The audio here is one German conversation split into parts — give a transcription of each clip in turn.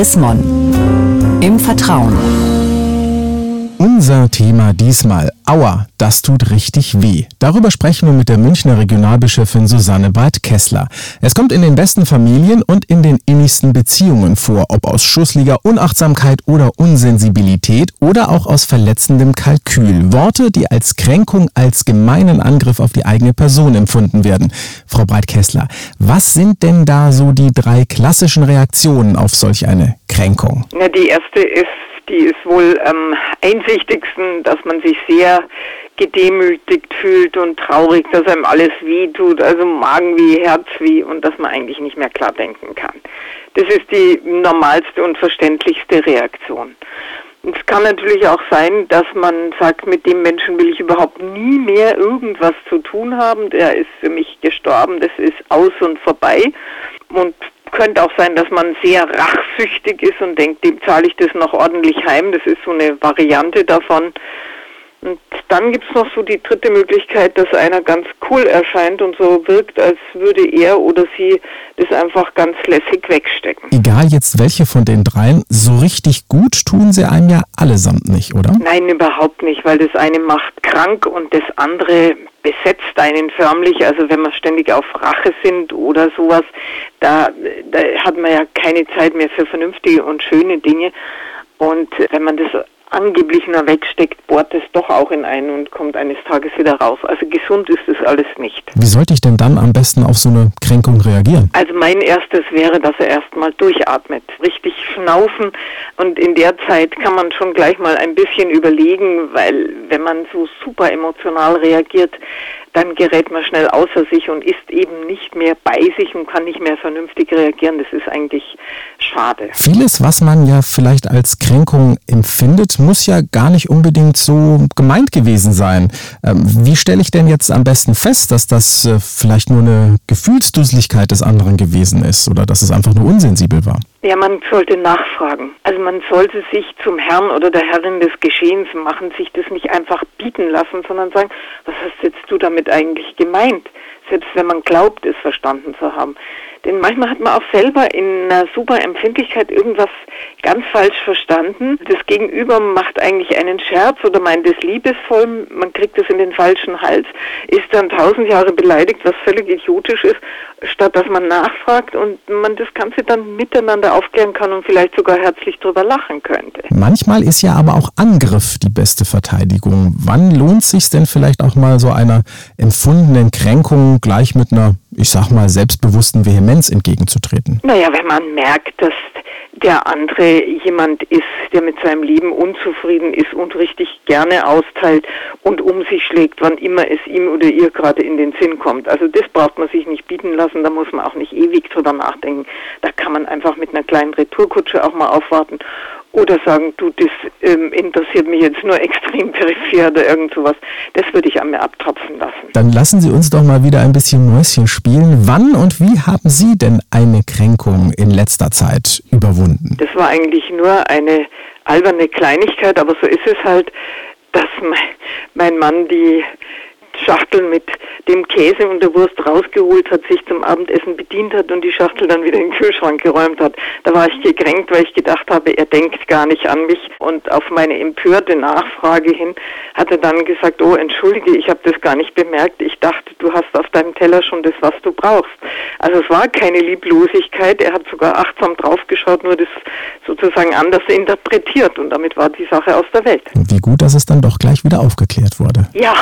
Chrismon. Im Vertrauen. Unser Thema diesmal. Aua, das tut richtig weh. Darüber sprechen wir mit der Münchner Regionalbischöfin Susanne Breit-Kessler. Es kommt in den besten Familien und in den innigsten Beziehungen vor, ob aus schussliger Unachtsamkeit oder Unsensibilität oder auch aus verletzendem Kalkül. Worte, die als Kränkung, als gemeinen Angriff auf die eigene Person empfunden werden. Frau Breit-Kessler, was sind denn da so die drei klassischen Reaktionen auf solch eine Kränkung? Na, die erste ist die ist wohl am einsichtigsten, dass man sich sehr gedemütigt fühlt und traurig, dass einem alles weh tut, also Magenweh, Herzweh und dass man eigentlich nicht mehr klar denken kann. Das ist die normalste und verständlichste Reaktion. Es kann natürlich auch sein, dass man sagt, mit dem Menschen will ich überhaupt nie mehr irgendwas zu tun haben. Der ist für mich gestorben, das ist aus und vorbei. Und könnte auch sein, dass man sehr rachsüchtig ist und denkt, dem zahle ich das noch ordentlich heim. Das ist so eine Variante davon. Und dann gibt es noch so die dritte Möglichkeit, dass einer ganz cool erscheint und so wirkt, als würde er oder sie das einfach ganz lässig wegstecken. Egal jetzt welche von den dreien, so richtig gut tun sie einem ja allesamt nicht, oder? Nein, überhaupt nicht, weil das eine macht krank und das andere besetzt einen förmlich. Also wenn wir ständig auf Rache sind oder sowas, da, da hat man ja keine Zeit mehr für vernünftige und schöne Dinge. Und wenn man das angeblich nur wegsteckt, bohrt es doch auch in einen und kommt eines Tages wieder raus. Also gesund ist das alles nicht. Wie sollte ich denn dann am besten auf so eine Kränkung reagieren? Also mein erstes wäre, dass er erstmal durchatmet, richtig schnaufen und in der Zeit kann man schon gleich mal ein bisschen überlegen, weil wenn man so super emotional reagiert, dann gerät man schnell außer sich und ist eben nicht mehr bei sich und kann nicht mehr vernünftig reagieren. Das ist eigentlich schade. Vieles, was man ja vielleicht als Kränkung empfindet, muss ja gar nicht unbedingt so gemeint gewesen sein. Ähm, wie stelle ich denn jetzt am besten fest, dass das äh, vielleicht nur eine Gefühlsdusseligkeit des anderen gewesen ist oder dass es einfach nur unsensibel war? Ja, man sollte nachfragen. Also man sollte sich zum Herrn oder der Herrin des Geschehens machen, sich das nicht einfach bieten lassen, sondern sagen, was hast jetzt du damit eigentlich gemeint? Selbst wenn man glaubt, es verstanden zu haben. Denn manchmal hat man auch selber in einer super Empfindlichkeit irgendwas ganz falsch verstanden. Das Gegenüber macht eigentlich einen Scherz oder meint es liebevoll, man kriegt es in den falschen Hals, ist dann tausend Jahre beleidigt, was völlig idiotisch ist, statt dass man nachfragt und man das Ganze dann miteinander aufklären kann und vielleicht sogar herzlich drüber lachen könnte. Manchmal ist ja aber auch Angriff die beste Verteidigung. Wann lohnt sich denn vielleicht auch mal so einer empfundenen Kränkung gleich mit einer ich sag mal, selbstbewussten Vehemenz entgegenzutreten? Naja, wenn man merkt, dass der andere jemand ist, der mit seinem Leben unzufrieden ist und richtig gerne austeilt und um sich schlägt, wann immer es ihm oder ihr gerade in den Sinn kommt. Also das braucht man sich nicht bieten lassen, da muss man auch nicht ewig drüber nachdenken. Da kann man einfach mit einer kleinen Retourkutsche auch mal aufwarten oder sagen, du, das ähm, interessiert mich jetzt nur extrem peripher oder irgend sowas. Das würde ich an mir abtropfen lassen. Dann lassen Sie uns doch mal wieder ein bisschen Mäuschen spielen. Wann und wie haben Sie denn eine Kränkung in letzter Zeit überwunden? Das war eigentlich nur eine alberne Kleinigkeit, aber so ist es halt, dass mein, mein Mann die Schachtel mit dem Käse und der Wurst rausgeholt hat, sich zum Abendessen bedient hat und die Schachtel dann wieder in den Kühlschrank geräumt hat. Da war ich gekränkt, weil ich gedacht habe, er denkt gar nicht an mich. Und auf meine empörte Nachfrage hin hat er dann gesagt, oh entschuldige, ich habe das gar nicht bemerkt. Ich dachte, du hast auf deinem Teller schon das, was du brauchst. Also es war keine Lieblosigkeit. Er hat sogar achtsam draufgeschaut, nur das sozusagen anders interpretiert und damit war die Sache aus der Welt. Wie gut, dass es dann doch gleich wieder aufgeklärt wurde. Ja.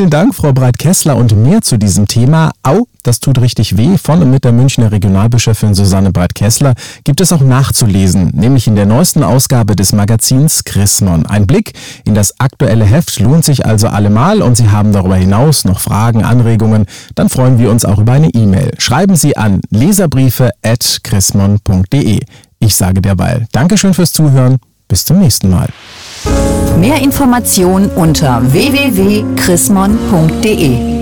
Vielen Dank, Frau Breit-Kessler. Und mehr zu diesem Thema, au, das tut richtig weh, von und mit der Münchner Regionalbischöfin Susanne Breit-Kessler, gibt es auch nachzulesen, nämlich in der neuesten Ausgabe des Magazins Chrismon. Ein Blick in das aktuelle Heft lohnt sich also allemal und Sie haben darüber hinaus noch Fragen, Anregungen, dann freuen wir uns auch über eine E-Mail. Schreiben Sie an leserbriefe.chrismon.de. Ich sage derweil Dankeschön fürs Zuhören. Bis zum nächsten Mal. Mehr Informationen unter www.chrismon.de